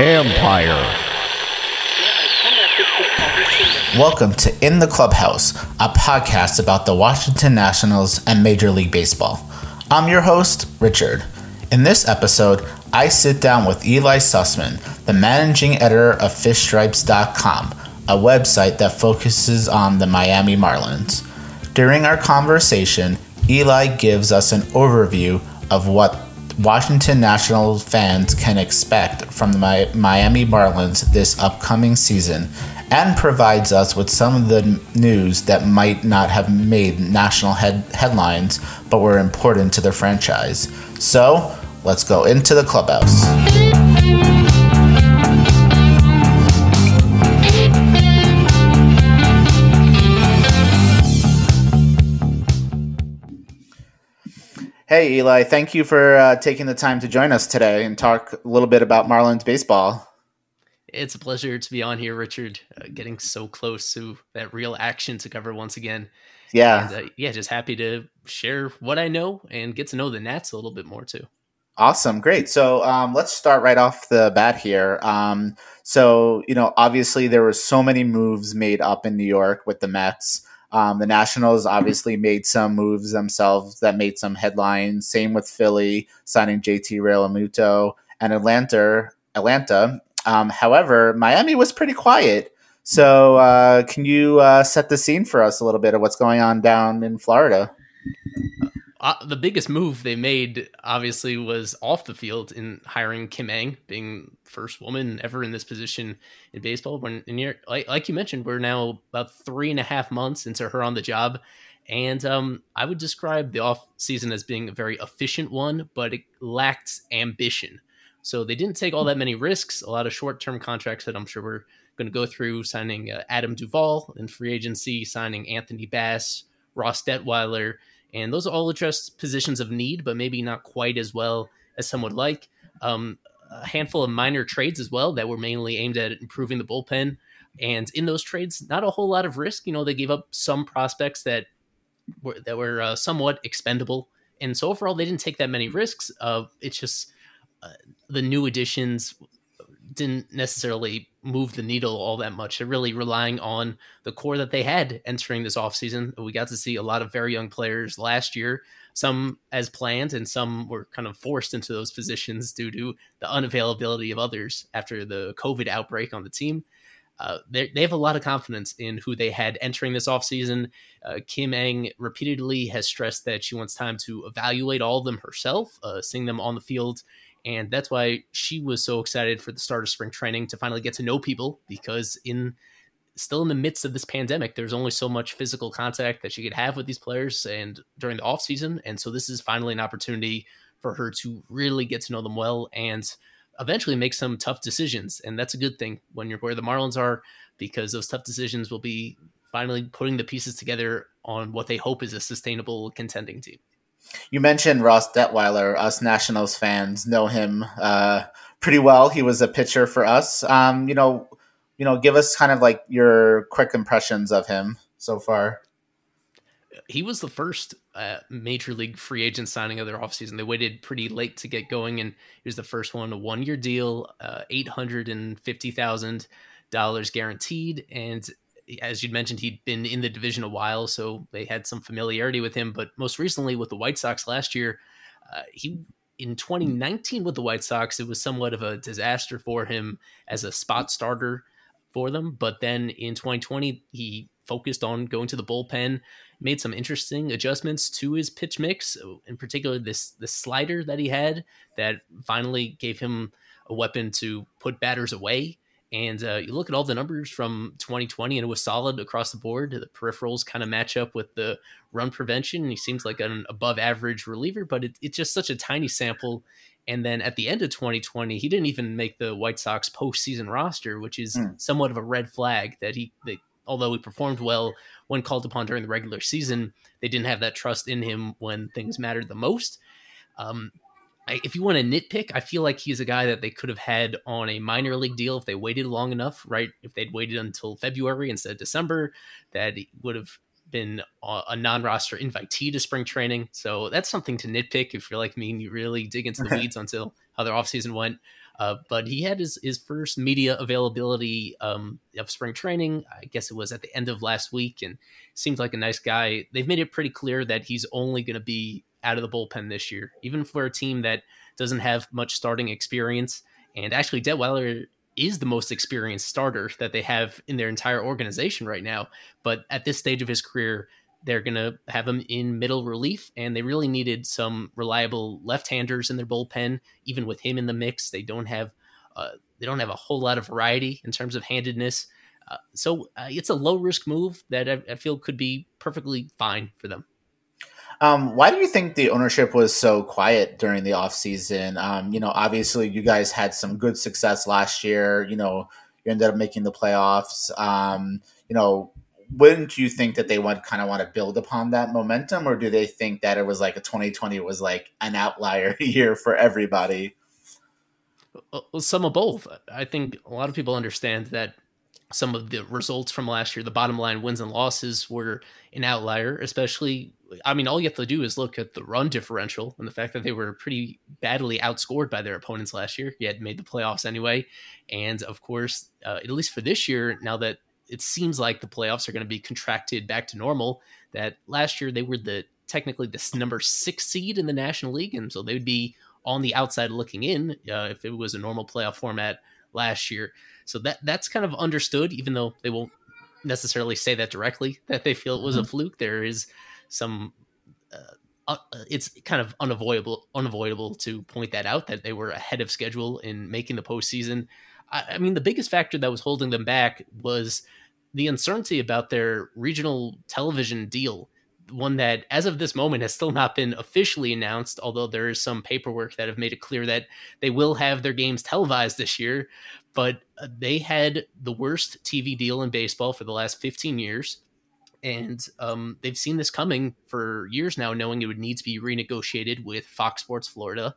Empire. Welcome to In the Clubhouse, a podcast about the Washington Nationals and Major League Baseball. I'm your host, Richard. In this episode, I sit down with Ely Sussman, the managing editor of FishStripes.com, a website that focuses on the Miami Marlins. During our conversation, Ely gives us an overview of what Washington Nationals fans can expect from the Miami Marlins this upcoming season and provides us with some of the news that might not have made national head- headlines but were important to the franchise. So, let's go into the clubhouse. Hey, Ely, thank you for uh, taking the time to join us today and talk a little bit about Marlins baseball. It's a pleasure to be on here, Richard. Uh, getting so close to that real action to cover once again. Yeah. And, uh, yeah, just happy to share what I know and get to know the Nats a little bit more too. Awesome. Great. So um, let's start right off the bat here. Um, so, you know, obviously there were so many moves made up in New York with the Mets. Um, the Nationals obviously made some moves themselves that made some headlines. Same with Philly signing JT Realmuto and Atlanta. Atlanta. Um, however, Miami was pretty quiet. So, uh, can you uh, set the scene for us a little bit of what's going on down in Florida? Uh, the biggest move they made, obviously, was off the field in hiring Kim Ng, being first woman ever in this position in baseball. When in like, like you mentioned, we're now about three and a half months into her on the job, and um, I would describe the off season as being a very efficient one, but it lacked ambition. So they didn't take all that many risks. A lot of short term contracts that I'm sure we're going to go through, signing uh, Adam Duvall in free agency, signing Anthony Bass, Ross Detwiler and those all address positions of need, but maybe not quite as well as some would like. Um, a handful of minor trades as well that were mainly aimed at improving the bullpen. And in those trades, not a whole lot of risk. You know, they gave up some prospects that were that were uh, somewhat expendable, and so overall, they didn't take that many risks. Uh, it's just uh, the new additions didn't necessarily move the needle all that much. They're really relying on the core that they had entering this offseason. We got to see a lot of very young players last year, some as planned, and some were kind of forced into those positions due to the unavailability of others after the COVID outbreak on the team. Uh, they have a lot of confidence in who they had entering this offseason. Uh, Kim Ng repeatedly has stressed that she wants time to evaluate all of them herself, uh, seeing them on the field and that's why she was so excited for the start of spring training to finally get to know people because in still in the midst of this pandemic there's only so much physical contact that she could have with these players and during the off season. And so this is finally an opportunity for her to really get to know them well and eventually make some tough decisions. And that's a good thing when you're where the Marlins are because those tough decisions will be finally putting the pieces together on what they hope is a sustainable contending team you mentioned Ross Detwiler. Us Nationals fans know him uh, pretty well. He was a pitcher for us. Um, you know, you know, give us kind of like your quick impressions of him so far. He was the first uh, major league free agent signing of their offseason. They waited pretty late to get going, and he was the first one, a one year deal, uh, $850,000 guaranteed. And as you'd mentioned, he'd been in the division a while, so they had some familiarity with him. But most recently with the White Sox last year, uh, he in 2019 with the White Sox, it was somewhat of a disaster for him as a spot starter for them. But then in 2020, he focused on going to the bullpen, made some interesting adjustments to his pitch mix, in particular this the slider that he had that finally gave him a weapon to put batters away and uh, you look at all the numbers from 2020, and it was solid across the board. The peripherals kind of match up with the run prevention. He seems like an above average reliever, but it, it's just such a tiny sample. And then at the end of 2020, he didn't even make the White Sox postseason roster, which is mm. somewhat of a red flag that he, they, although he performed well when called upon during the regular season, they didn't have that trust in him when things mattered the most. Um, if you want to nitpick, I feel like he's a guy that they could have had on a minor league deal if they waited long enough, right? If they'd waited until February instead of December, that would have been a non-roster invitee to spring training. So that's something to nitpick if you're like me and you really dig into the weeds until how their offseason went. Uh, but he had his, his first media availability um, of spring training. I guess it was at the end of last week, and seems like a nice guy. They've made it pretty clear that he's only going to be out of the bullpen this year, even for a team that doesn't have much starting experience. And actually, Detwiler is the most experienced starter that they have in their entire organization right now. But at this stage of his career, they're going to have him in middle relief, and they really needed some reliable left-handers in their bullpen. Even with him in the mix, they don't have uh, they don't have a whole lot of variety in terms of handedness. Uh, so uh, it's a low risk move that I, I, feel could be perfectly fine for them. Um, why do you think the ownership was so quiet during the offseason? Um, you know, obviously you guys had some good success last year. You know, you ended up making the playoffs. Um, you know, wouldn't you think that they would kind of want to build upon that momentum, or do they think that it was like a 2020 was like an outlier year for everybody? Well, some of both. I think a lot of people understand that some of the results from last year, the bottom line wins and losses, were an outlier. Especially, I mean, all you have to do is look at the run differential and the fact that they were pretty badly outscored by their opponents last year, yet made the playoffs anyway. And of course, uh, at least for this year, now that it seems like the playoffs are going to be contracted back to normal. That last year they were the technically the number six seed in the National League, and so they would be on the outside looking in uh, if it was a normal playoff format last year. So that that's kind of understood, even though they won't necessarily say that directly that they feel it was mm-hmm. a fluke. There is some. Uh, uh, it's kind of unavoidable unavoidable to point that out that they were ahead of schedule in making the postseason. I, I mean, the biggest factor that was holding them back was the uncertainty about their regional television deal, one that, as of this moment, has still not been officially announced, although there is some paperwork that have made it clear that they will have their games televised this year. But uh, they had the worst TV deal in baseball for the last 15 years. And um, they've seen this coming for years now, knowing it would need to be renegotiated with Fox Sports Florida.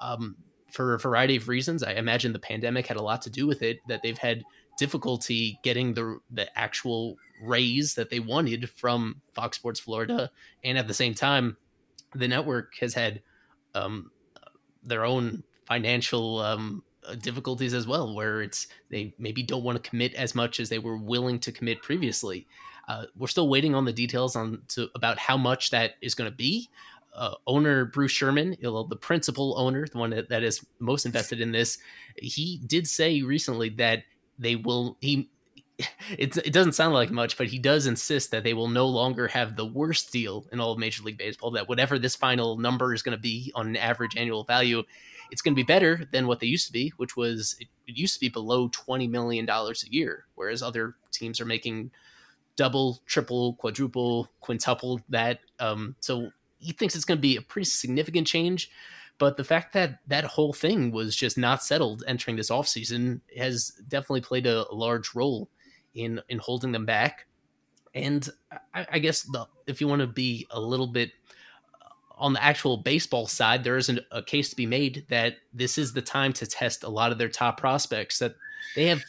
Um, for a variety of reasons. I imagine the pandemic had a lot to do with it, that they've had difficulty getting the the actual raise that they wanted from Fox Sports Florida, and at the same time, the network has had um, their own financial um, difficulties as well, where it's they maybe don't want to commit as much as they were willing to commit previously. Uh, we're still waiting on the details on to, about how much that is going to be. Uh, owner Bruce Sherman, the principal owner, the one that, that is most invested in this, he did say recently that they will he it, it doesn't sound like much, but he does insist that they will no longer have the worst deal in all of Major League Baseball. That whatever this final number is going to be on an average annual value, it's going to be better than what they used to be, which was it, it used to be below twenty million dollars a year, whereas other teams are making double, triple, quadruple, quintuple that. Um, so he thinks it's going to be a pretty significant change. But the fact that that whole thing was just not settled entering this offseason has definitely played a, large role in in holding them back. And I, I guess the, if you want to be a little bit uh, on the actual baseball side, there isn't a case to be made that this is the time to test a lot of their top prospects. That they have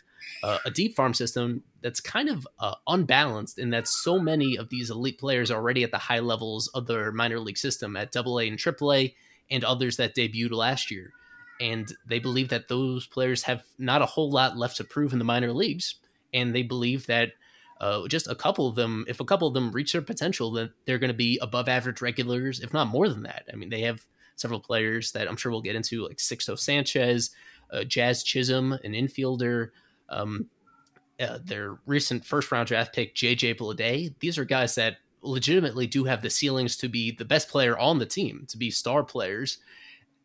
uh, a deep farm system that's kind of uh, unbalanced in that so many of these elite players are already at the high levels of their minor league system at Double A AA and Triple A and others that debuted last year. And they believe that those players have not a whole lot left to prove in the minor leagues. And they believe that uh, just a couple of them, if a couple of them reach their potential, then they're going to be above average regulars, if not more than that. I mean, they have several players that I'm sure we'll get into, like Sixto Sanchez, uh, Jazz Chisholm, an infielder. Um, uh, their recent first round draft pick, JJ Bleday. These are guys that legitimately do have the ceilings to be the best player on the team, to be star players,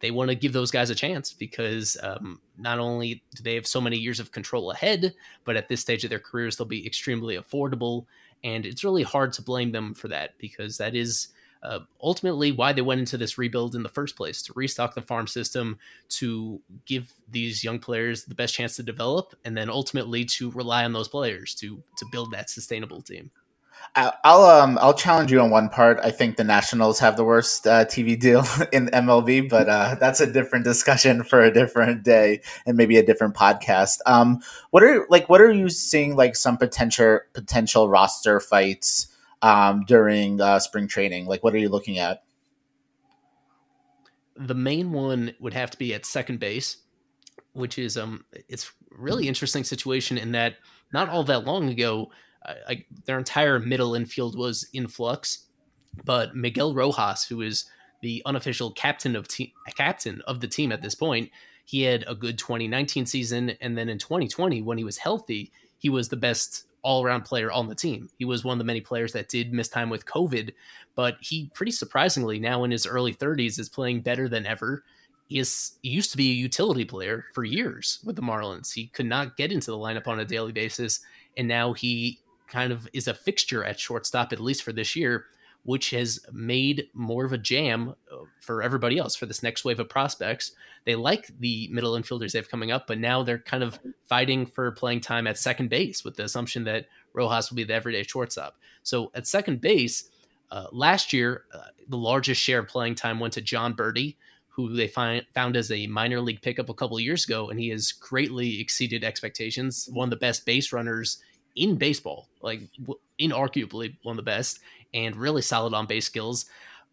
they want to give those guys a chance because um, not only do they have so many years of control ahead, but at this stage of their careers, they'll be extremely affordable. And it's really hard to blame them for that because that is uh, ultimately why they went into this rebuild in the first place to restock the farm system, to give these young players the best chance to develop, and then ultimately to rely on those players to to build that sustainable team. I'll um I'll challenge you on one part. I think the Nationals have the worst uh, TV deal in MLB, but uh, that's a different discussion for a different day and maybe a different podcast. Um, what are like what are you seeing like some potential potential roster fights um, during uh, spring training? Like what are you looking at? The main one would have to be at second base which is um, it's really interesting situation in that not all that long ago, like their entire middle infield was in flux, but Miguel Rojas, who is the unofficial captain of team captain of the team at this point, he had a good 2019 season, and then in 2020, when he was healthy, he was the best all around player on the team. He was one of the many players that did miss time with COVID, but he pretty surprisingly now in his early 30s is playing better than ever. He, is, he used to be a utility player for years with the Marlins. He could not get into the lineup on a daily basis, and now he kind of is a fixture at shortstop, at least for this year, which has made more of a jam uh, for everybody else for this next wave of prospects. They like the middle infielders they have coming up, but now they're kind of fighting for playing time at second base with the assumption that Rojas will be the everyday shortstop. So at second base, uh, last year, uh, the largest share of playing time went to Jon Berti, who they find, found as a minor league pickup a couple years ago, and he has greatly exceeded expectations. One of the best base runners in baseball, like inarguably one of the best, and really solid on base skills.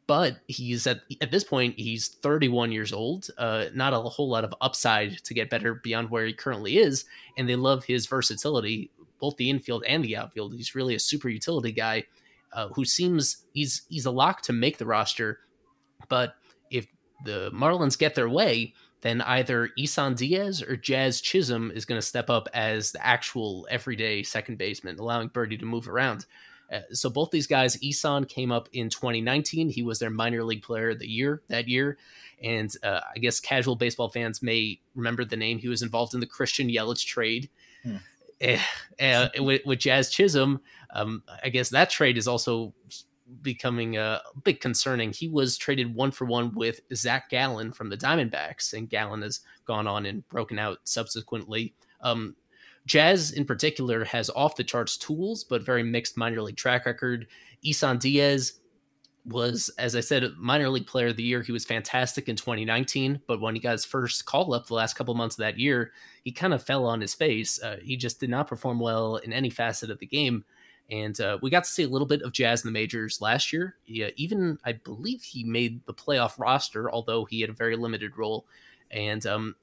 But he's at at this point he's 31 years old. Uh, not a whole lot of upside to get better beyond where he currently is, and they love his versatility, both the infield and the outfield. He's really a super utility guy uh, who seems he's he's a lock to make the roster. But if the Marlins get their way, then either Isan Diaz or Jazz Chisholm is going to step up as the actual everyday second baseman, allowing Berti to move around. Uh, so both these guys, Isan came up in 2019. He was their minor league player of the year that year. And uh, I guess casual baseball fans may remember the name. He was involved in the Christian Yelich trade. Hmm. Uh, with, with, Jazz Chisholm, um, I guess that trade is also becoming a bit concerning. He was traded one for one with Zach Gallen from the Diamondbacks, and Gallen has gone on and broken out subsequently. Um, Jazz, in particular, has off the charts tools, but very mixed minor league track record. Isan Diaz was, as I said, a minor league player of the year. He was fantastic in 2019, but when he got his first call up the last couple months of that year, he kind of fell on his face. Uh, he just did not perform well in any facet of the game. And uh, we got to see a little bit of Jazz in the majors last year. Yeah, even I believe he made the playoff roster, although he had a very limited role. And um,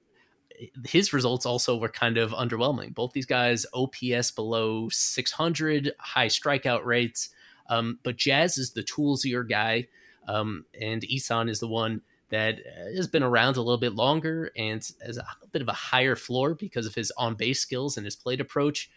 his results also were kind of underwhelming. Both these guys, OPS below 600, high strikeout rates. Um, but Jazz is the toolsier guy, um, and Isan is the one that has been around a little bit longer and has a bit of a higher floor because of his on base skills and his plate approach.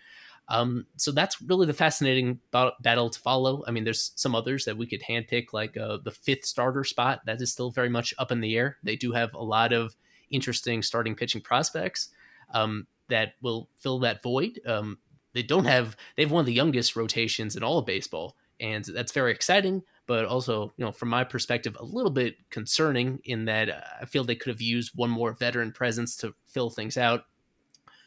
Um, so that's really the fascinating battle to follow. I mean, there's some others that we could handpick, like uh, the fifth starter spot. That is still very much up in the air. They do have a lot of interesting starting pitching prospects um, that will fill that void. Um, they don't have they have one of the youngest rotations in all of baseball, and that's very exciting. But also, you know, from my perspective, a little bit concerning in that uh, I feel they could have used one more veteran presence to fill things out.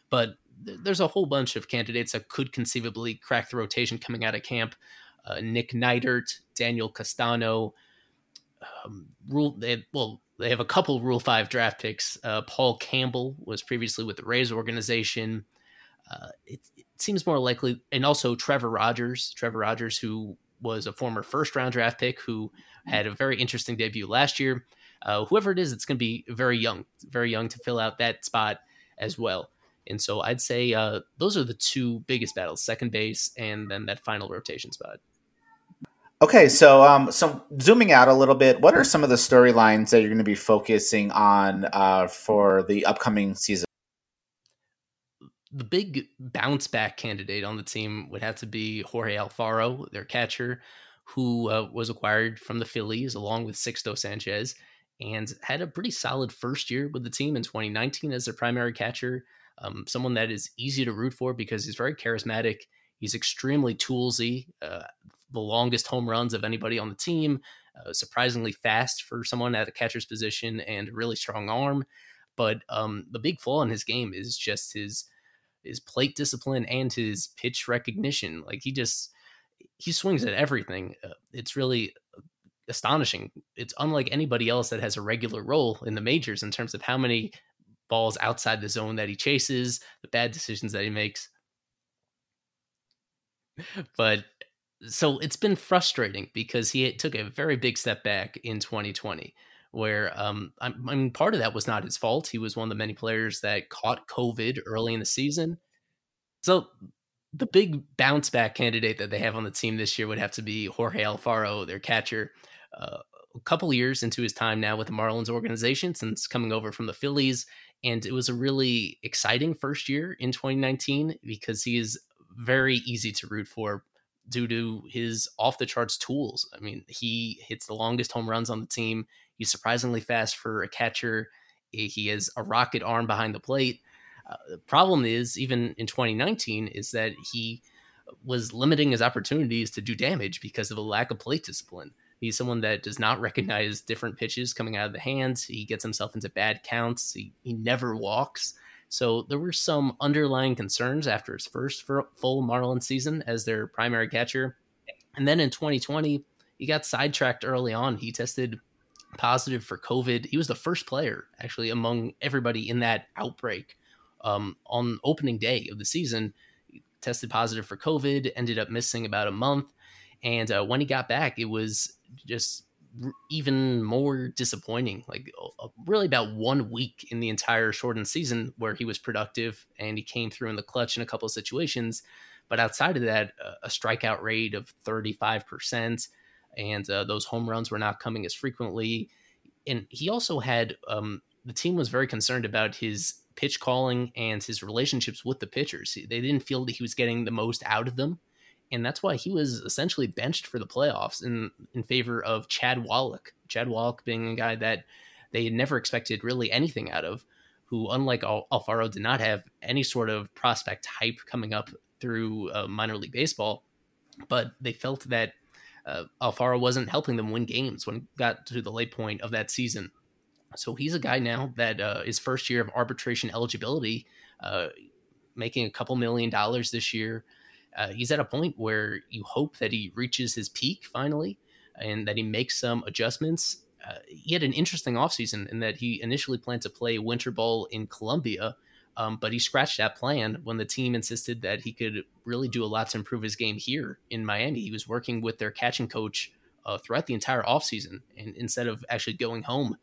But there's a whole bunch of candidates that could conceivably crack the rotation coming out of camp. Uh, Nick Neidert, Daniel Castano, um, rule. They, well, they have a couple Rule Five draft picks. Uh, Paul Campbell was previously with the Rays organization. Uh, it, it, seems more likely, and also Trevor Rogers. Trevor Rogers, who was a former first round draft pick, who had a very interesting debut last year. Uh, whoever it is, it's going to be very young, very young to fill out that spot as well. And so I'd say uh, those are the two biggest battles: second base and then that final rotation spot. Okay, so um, so zooming out a little bit, what are some of the storylines that you're going to be focusing on uh, for the upcoming season? The big bounce back candidate on the team would have to be Jorge Alfaro, their catcher, who uh, was acquired from the Phillies along with Sixto Sanchez and had a pretty solid first year with the team in 2019 as their primary catcher. Um, someone that is easy to root for because he's very charismatic. He's extremely toolsy. Uh, the longest home runs of anybody on the team. Uh, surprisingly fast for someone at a catcher's position and a really strong arm. But um, the big flaw in his game is just his his plate discipline and his pitch recognition. Like he just he swings at everything. Uh, it's really astonishing. It's unlike anybody else that has a regular role in the majors in terms of how many balls outside the zone that he chases, the bad decisions that he makes. But so it's been frustrating because he took a very big step back in 2020 where um, I, mean, part of that was not his fault. He was one of the many players that caught COVID early in the season. So the big bounce back candidate that they have on the team this year would have to be Jorge Alfaro, their catcher. Uh, couple years into his time now with the Marlins organization since coming over from the Phillies. And it was a really exciting first year in 2019 because he is very easy to root for due to his off the charts tools. I mean, he hits the longest home runs on the team. He's surprisingly fast for a catcher. He has a rocket arm behind the plate. Uh, the problem is, even in 2019, is that he was limiting his opportunities to do damage because of a lack of plate discipline. He's someone that does not recognize different pitches coming out of the hands. He gets himself into bad counts. He, he never walks. So there were some underlying concerns after his first full Marlin season as their primary catcher. And then in 2020, he got sidetracked early on. He tested positive for COVID. He was the first player, actually, among everybody in that outbreak um, on opening day of the season. He tested positive for COVID, ended up missing about a month. And uh, when he got back, it was just even more disappointing. Like really about one week in the entire shortened season where he was productive and he came through in the clutch in a couple of situations. But outside of that, a strikeout rate of 35%, and uh, those home runs were not coming as frequently. And he also had um, the team was very concerned about his pitch calling and his relationships with the pitchers. They didn't feel that he was getting the most out of them and that's why he was essentially benched for the playoffs in in favor of Chad Wallach. Chad Wallach being a guy that they had never expected really anything out of, who unlike Al- Alfaro did not have any sort of prospect hype coming up through uh, minor league baseball, but they felt that uh, Alfaro wasn't helping them win games when got to the late point of that season. So he's a guy now that uh, is first year of arbitration eligibility, uh, making a couple million dollars this year uh, he's at a point where you hope that he reaches his peak finally and that he makes some adjustments. Uh, he had an interesting offseason in that he initially planned to play winter ball in Colombia, um, but he scratched that plan when the team insisted that he could really do a lot to improve his game here in Miami. He was working with their catching coach uh, throughout the entire offseason, and instead of actually going home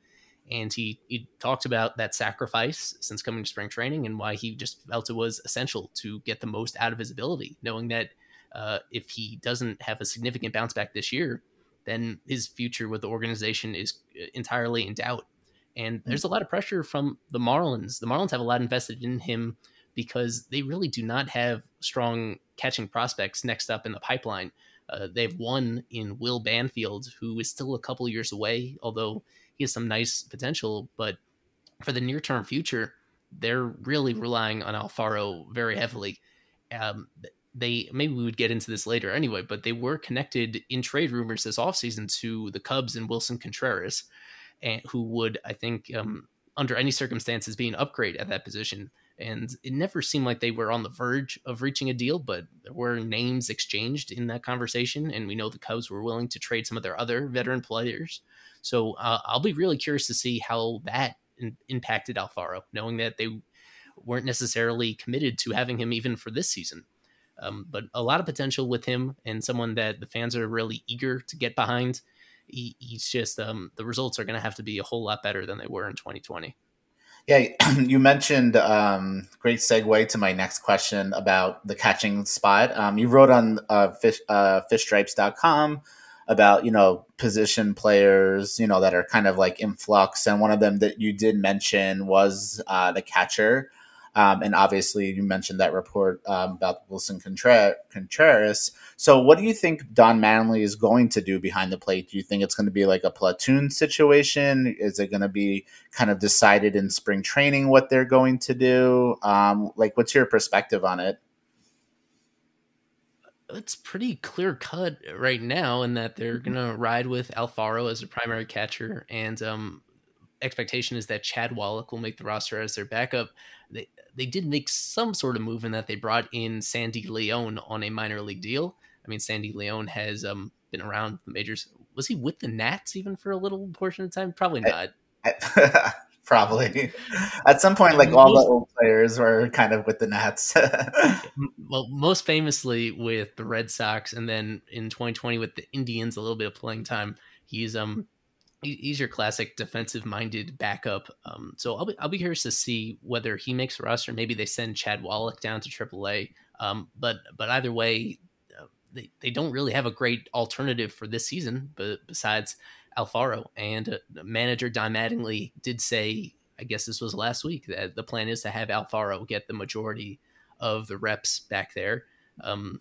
and he he talked about that sacrifice since coming to spring training and why he just felt it was essential to get the most out of his ability, knowing that uh, if he doesn't have a significant bounce back this year, then his future with the organization is uh, entirely in doubt. And there's a lot of pressure from the Marlins. The Marlins have a lot invested in him because they really do not have strong catching prospects next up in the pipeline. Uh, they've one in Will Banfield, who is still a couple years away, although he has some nice potential, but for the near term future, they're really relying on Alfaro very heavily. Um, they maybe we would get into this later anyway, but they were connected in trade rumors this offseason to the Cubs and Willson Contreras, and who would I think um, under any circumstances be an upgrade at that position. And it never seemed like they were on the verge of reaching a deal, but there were names exchanged in that conversation, and we know the Cubs were willing to trade some of their other veteran players so uh, I'll be really curious to see how that in- impacted Alfaro, knowing that they weren't necessarily committed to having him even for this season. Um, but a lot of potential with him and someone that the fans are really eager to get behind. He, he's just um, the results are going to have to be a whole lot better than they were in 2020. Yeah, you mentioned um, great segue to my next question about the catching spot. Um, you wrote on uh, fish, uh, fishstripes.com about you know position players you know that are kind of like in flux and one of them that you did mention was uh, the catcher um, and obviously you mentioned that report um, about willson contreras. So what do you think don Mattingly is going to do behind the plate? Do you think it's going to be like a platoon situation? Is it going to be kind of decided in spring training what they're going to do? Um, like what's your perspective on it? It's pretty clear cut right now in that they're mm-hmm. gonna ride with Alfaro as a primary catcher, and um, expectation is that Chad Wallach will make the roster as their backup. They they did make some sort of move in that they brought in Sandy León on a minor league deal. I mean, Sandy León has um, been around the majors. Was he with the Nats even for a little portion of time? Probably not. I, I, probably. At some point, like all the old players were kind of with the Nats. well, most famously with the Red Sox, and then in 2020 with the Indians, a little bit of playing time. He's um he's your classic defensive-minded backup. Um, so I'll be I'll be curious to see whether he makes the roster. Maybe they send Chad Wallach down to AAA. Um, but but either way, uh, they they don't really have a great alternative for this season. But besides Alfaro and uh, manager Don Mattingly did say, I guess this was last week, that the plan is to have Alfaro get the majority of the reps back there. Um,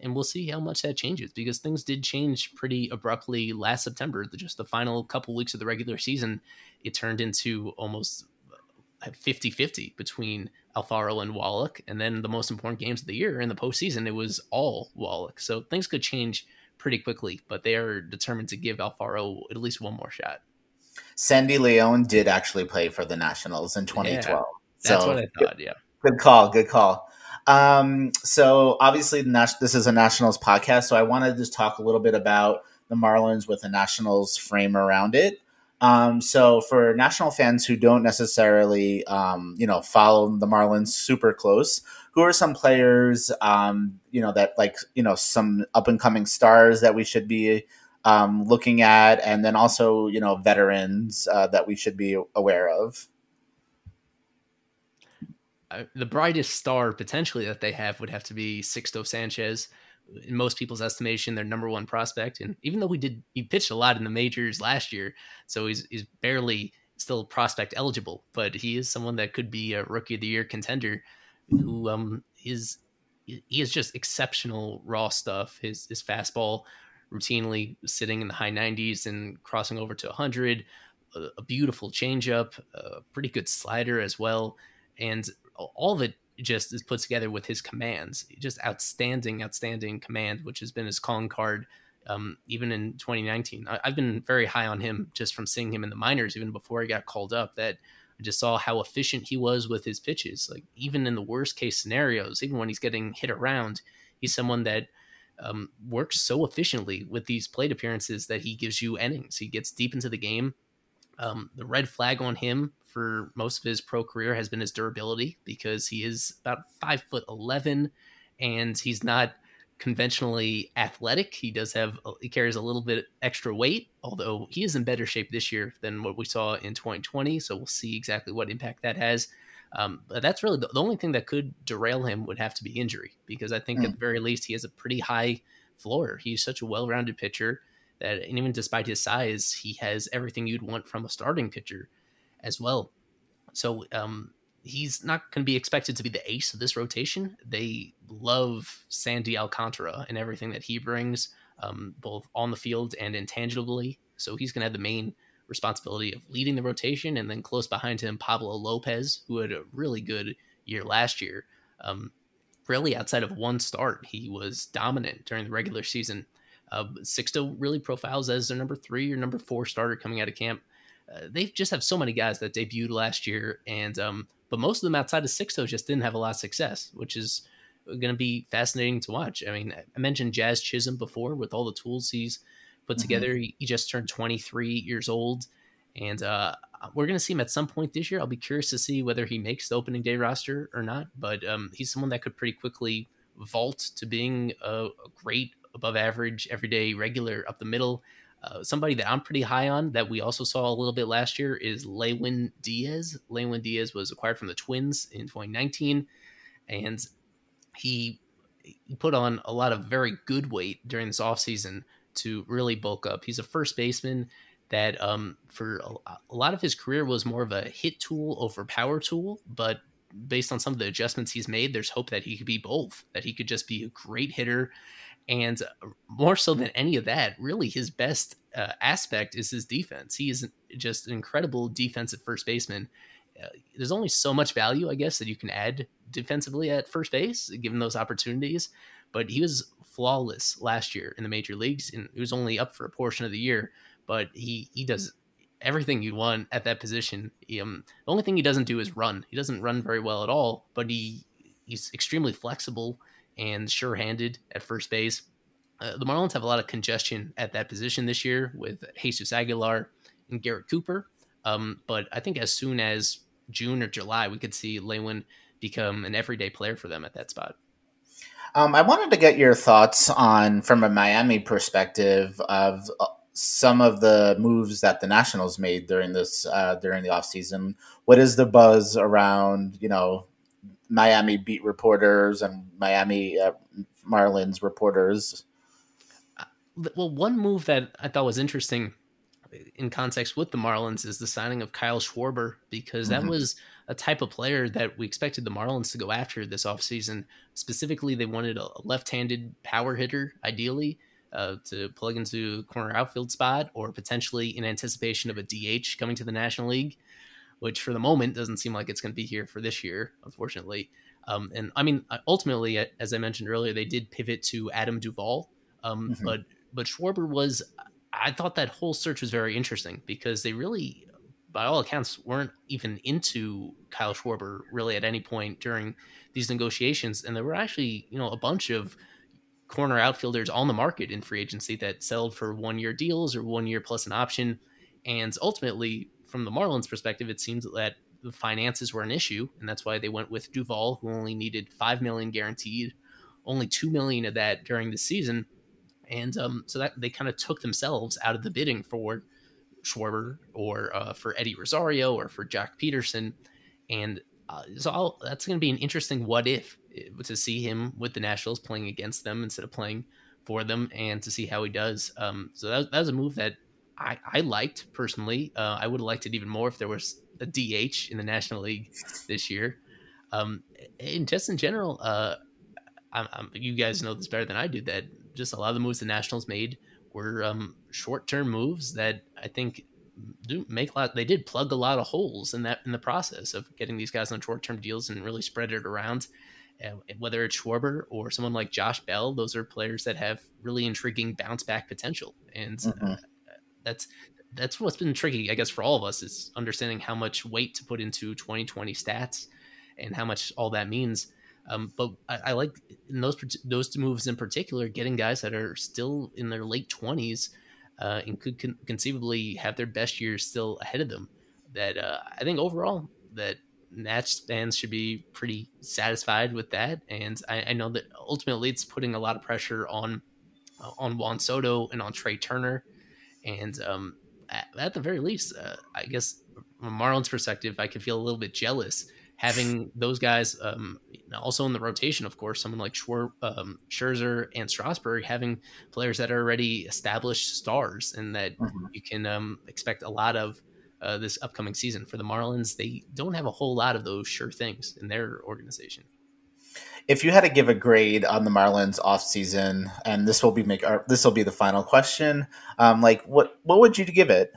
and we'll see how much that changes because things did change pretty abruptly last September. Just the final couple weeks of the regular season, it turned into almost uh, 50 50 between Alfaro and Wallach. And then the most important games of the year in the postseason, it was all Wallach. So things could change pretty quickly, but they are determined to give Alfaro at least one more shot. Sandy Leon did actually play for the Nationals in 2012. Yeah, that's so, what I thought. Yeah. Good call. Good call. Um, so obviously, this is a Nationals podcast, so I want to just talk a little bit about the Marlins with a Nationals frame around it. Um, so for national fans who don't necessarily, um, you know, follow the Marlins super close, who are some players, um, you know, that like, you know, some up and coming stars that we should be um, looking at, and then also, you know, veterans uh, that we should be aware of. The brightest star potentially that they have would have to be Sixto Sanchez. In most people's estimation, their number one prospect. And even though he did, he pitched a lot in the majors last year, so he's he's barely still prospect eligible. But he is someone that could be a rookie of the year contender, who um is he is just exceptional raw stuff. His his fastball routinely sitting in the high 90s and crossing over to 100. A, a beautiful changeup, a pretty good slider as well, and all of it just is put together with his commands. Just outstanding, outstanding command, which has been his calling card um, even in 2019. I, have been very high on him just from seeing him in the minors, even before he got called up. That I just saw how efficient he was with his pitches. Like even in the worst case scenarios, even when he's getting hit around, he's someone that um, works so efficiently with these plate appearances that he gives you innings. He gets deep into the game. Um, the red flag on him for most of his pro career has been his durability because he is about five foot eleven, and he's not conventionally athletic. He does have he carries a little bit extra weight, although he is in better shape this year than what we saw in 2020. So we'll see exactly what impact that has. Um, but that's really the, the, only thing that could derail him would have to be injury because I think mm. at the very least he has a pretty high floor. He's such a well-rounded pitcher that, and even despite his size, he has everything you'd want from a starting pitcher as well. So um, he's not going to be expected to be the ace of this rotation. They love Sandy Alcantara and everything that he brings, um, both on the field and intangibly. So he's going to have the main responsibility of leading the rotation, and then close behind him, Pablo Lopez, who had a really good year last year. Um, really, outside of one start, he was dominant during the regular season. Uh, Sixto really profiles as their number three or number four starter coming out of camp. Uh, they just have so many guys that debuted last year, and um, but most of them outside of Sixto just didn't have a lot of success, which is going to be fascinating to watch. I mean, I mentioned Jazz Chisholm before with all the tools he's put mm-hmm. together. He, he, just turned 23 years old, and uh, we're going to see him at some point this year. I'll be curious to see whether he makes the opening day roster or not. But um, he's someone that could pretty quickly vault to being a, a great above average everyday regular up the middle. Uh, somebody that I'm pretty high on that we also saw a little bit last year is Lewin Diaz. Lewin Diaz was acquired from the Twins in 2019, and he, he put on a lot of very good weight during this offseason to really bulk up. He's a first baseman that, um, for a, a lot of his career, was more of a hit tool over power tool, but based on some of the adjustments he's made, there's hope that he could be both, that he could just be a great hitter and more so than any of that, really his best uh, aspect is his defense. He is just an incredible defensive first baseman. Uh, there's only so much value, I guess, that you can add defensively at first base, given those opportunities. But he was flawless last year in the major leagues, and he was only up for a portion of the year. But he he does everything you want at that position. He, um, the only thing he doesn't do is run. He doesn't run very well at all, but he he's extremely flexible and sure-handed at first base. Uh, the Marlins have a lot of congestion at that position this year with Jesus Aguilar and Garrett Cooper. Um, but I think as soon as June or July, we could see Lewin become an everyday player for them at that spot. Um, I wanted to get your thoughts on, from a Miami perspective, of some of the moves that the Nationals made during this uh, during the offseason. What is the buzz around you know Miami beat reporters and Miami uh, Marlins reporters? Uh, well, one move that I thought was interesting in context with the Marlins is the signing of Kyle Schwarber because that mm-hmm. was a type of player that we expected the Marlins to go after this offseason. Specifically, they wanted a left-handed power hitter, ideally, uh, to plug into corner outfield spot or potentially in anticipation of a DH coming to the National League, which for the moment doesn't seem like it's going to be here for this year, unfortunately. Um, and I mean, ultimately, as I mentioned earlier, they did pivot to Adam Duvall, um, mm-hmm. but but Schwarber was I thought that whole search was very interesting because they really, by all accounts, weren't even into Kyle Schwarber really at any point during these negotiations. And there were actually, you know, a bunch of corner outfielders on the market in free agency that settled for one year deals or one year plus an option. And ultimately, from the Marlins perspective, it seems that the finances were an issue, and that's why they went with Duvall, who only needed five million guaranteed, only two million of that during the season and um, so that they kind of took themselves out of the bidding for Schwarber or uh, for Eddie Rosario or for Joc Pederson, and uh, so I'll, that's going to be an interesting what if eh, to see him with the Nationals playing against them instead of playing for them, and to see how he does. Um, so that, that was a move that I, I liked personally. Uh, I would have liked it even more if there was a DH in the National League this year. Um, and just in general, uh, I'm, I'm, you guys know this better than I do that just a lot of the moves the Nationals made were um, short term moves that I think do make a lot. They did plug a lot of holes in that in the process of getting these guys on short term deals and really spread it around. Uh, whether it's Schwarber or someone like Josh Bell, those are players that have really intriguing bounce back potential, and mm-hmm. uh, that's that's what's been tricky, I guess, for all of us is understanding how much weight to put into 2020 stats and how much all that means. Um, but I, I, like in those those two moves in particular, getting guys that are still in their late twenties uh, and could con- conceivably have their best years still ahead of them. That uh, I think overall that Nats fans should be pretty satisfied with that, and I, I know that ultimately it's putting a lot of pressure on uh, on Juan Soto and on Trea Turner, and um, at, at, the very least, uh, I guess from Marlins perspective, I could feel a little bit jealous having those guys um, also in the rotation, of course, someone like Schwer, um, Scherzer and Strasburg having players that are already established stars and that mm-hmm. you can um, expect a lot of uh, this upcoming season. For the Marlins, they don't have a whole lot of those sure things in their organization. If you had to give a grade on the Marlins offseason, and this will be make this will be the final question, um, like what what would you give it?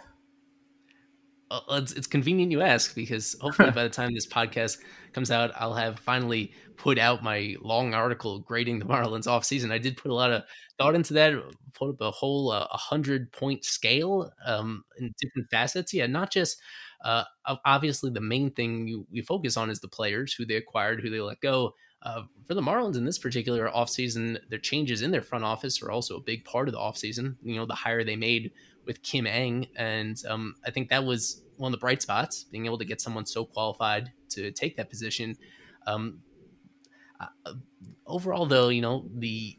Uh, it's, it's convenient you ask because hopefully by the time this podcast comes out, I'll have finally put out my long article grading the Marlins off season. I did put a lot of thought into that, put up a whole uh, hundred point scale um, in different facets. Yeah, not just uh, obviously the main thing you, we focus on is the players who they acquired, who they let go. Uh, for the Marlins in this particular offseason, their changes in their front office are also a big part of the offseason. You know, the hire they made with Kim Ng, and um, I think that was one of the bright spots, being able to get someone so qualified to take that position. Um, uh, overall, though, you know the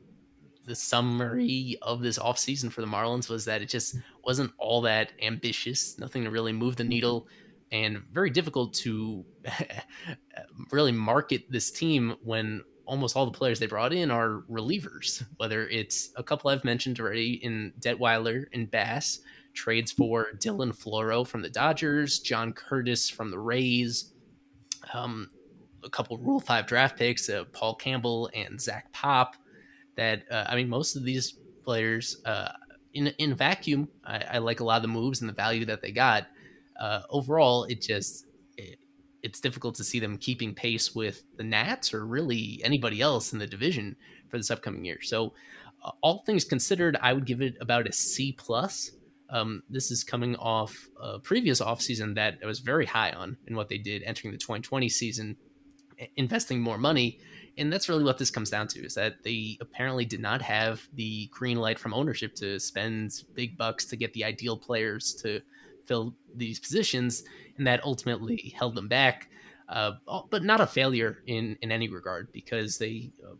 the summary of this offseason for the Marlins was that it just wasn't all that ambitious, nothing to really move the needle, and very difficult to really market this team when almost all the players they brought in are relievers, whether it's a couple I've mentioned already in Detwiler and Bass, trades for Dylan Floro from the Dodgers, John Curtis from the Rays, um, a couple Rule 5 draft picks, uh, Paul Campbell and Zach Pop. That, uh, I mean, most of these players uh, in, in vacuum, I, I, like a lot of the moves and the value that they got. Uh, overall, it just, it, it's difficult to see them keeping pace with the Nats or really anybody else in the division for this upcoming year. So, uh, all things considered, I would give it about a C plus. Um, this is coming off a previous offseason that I was very high on in what they did entering the 2020 season, investing more money. And that's really what this comes down to is that they apparently did not have the green light from ownership to spend big bucks to get the ideal players to fill these positions. And that ultimately held them back. Uh, but not a failure in, in any regard because they uh,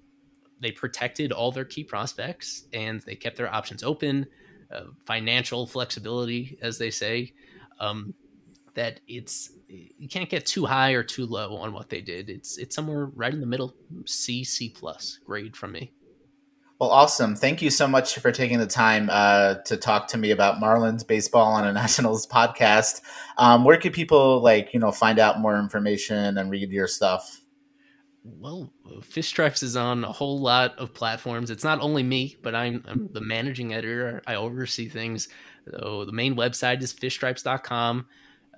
they protected all their key prospects and they kept their options open uh, financial flexibility, as they say. Um, that it's you can't get too high or too low on what they did. It's it's somewhere right in the middle, C C plus grade from me. Well, awesome. Thank you so much for taking the time uh, to talk to me about Marlins baseball on a Nationals podcast. Um, where can people like you know find out more information and read your stuff? Well, Fish Stripes is on a whole lot of platforms. It's not only me, but I'm, I'm the managing editor. I oversee things. So the main website is fishstripes.com.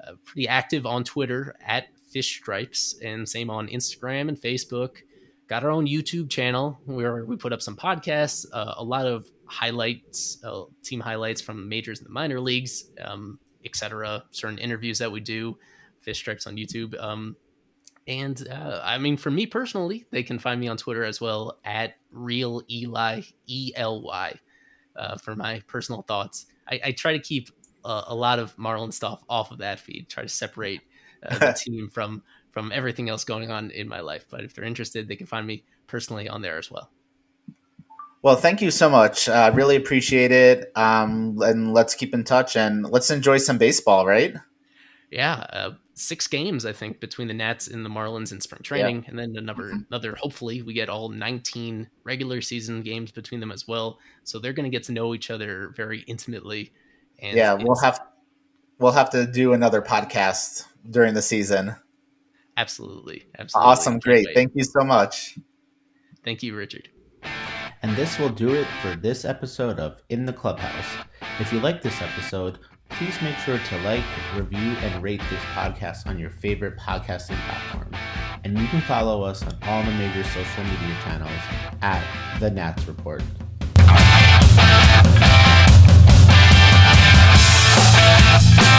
Uh, pretty active on Twitter at Fish Stripes, and same on Instagram and Facebook. Got our own YouTube channel where we put up some podcasts, uh, a lot of highlights, uh, team highlights from majors and the minor leagues, um, etc. Certain interviews that we do. Fish Stripes on YouTube. Um, and uh, I mean, for me personally, they can find me on Twitter as well at real Ely E L Y uh, for my personal thoughts. I, I try to keep a, a, lot of Marlin stuff off of that feed. Try to separate uh, the team from from everything else going on in my life. But if they're interested, they can find me personally on there as well. Well, thank you so much. I uh, really appreciate it. Um, and let's keep in touch and let's enjoy some baseball, right? Yeah, uh, six games I think between the Nats and the Marlins in spring training, yeah. and then another mm-hmm. another. Hopefully, we get all 19 regular season games between them as well. So they're going to get to know each other very intimately. And yeah, we'll have we'll have to do another podcast during the season. Absolutely, absolutely. Awesome, great. Wait. Thank you so much. Thank you, Richard. And this will do it for this episode of In the Clubhouse. If you like this episode please make sure to like, review, and rate this podcast on your favorite podcasting platform. And you can follow us on all the major social media channels at The Nats Report. We'll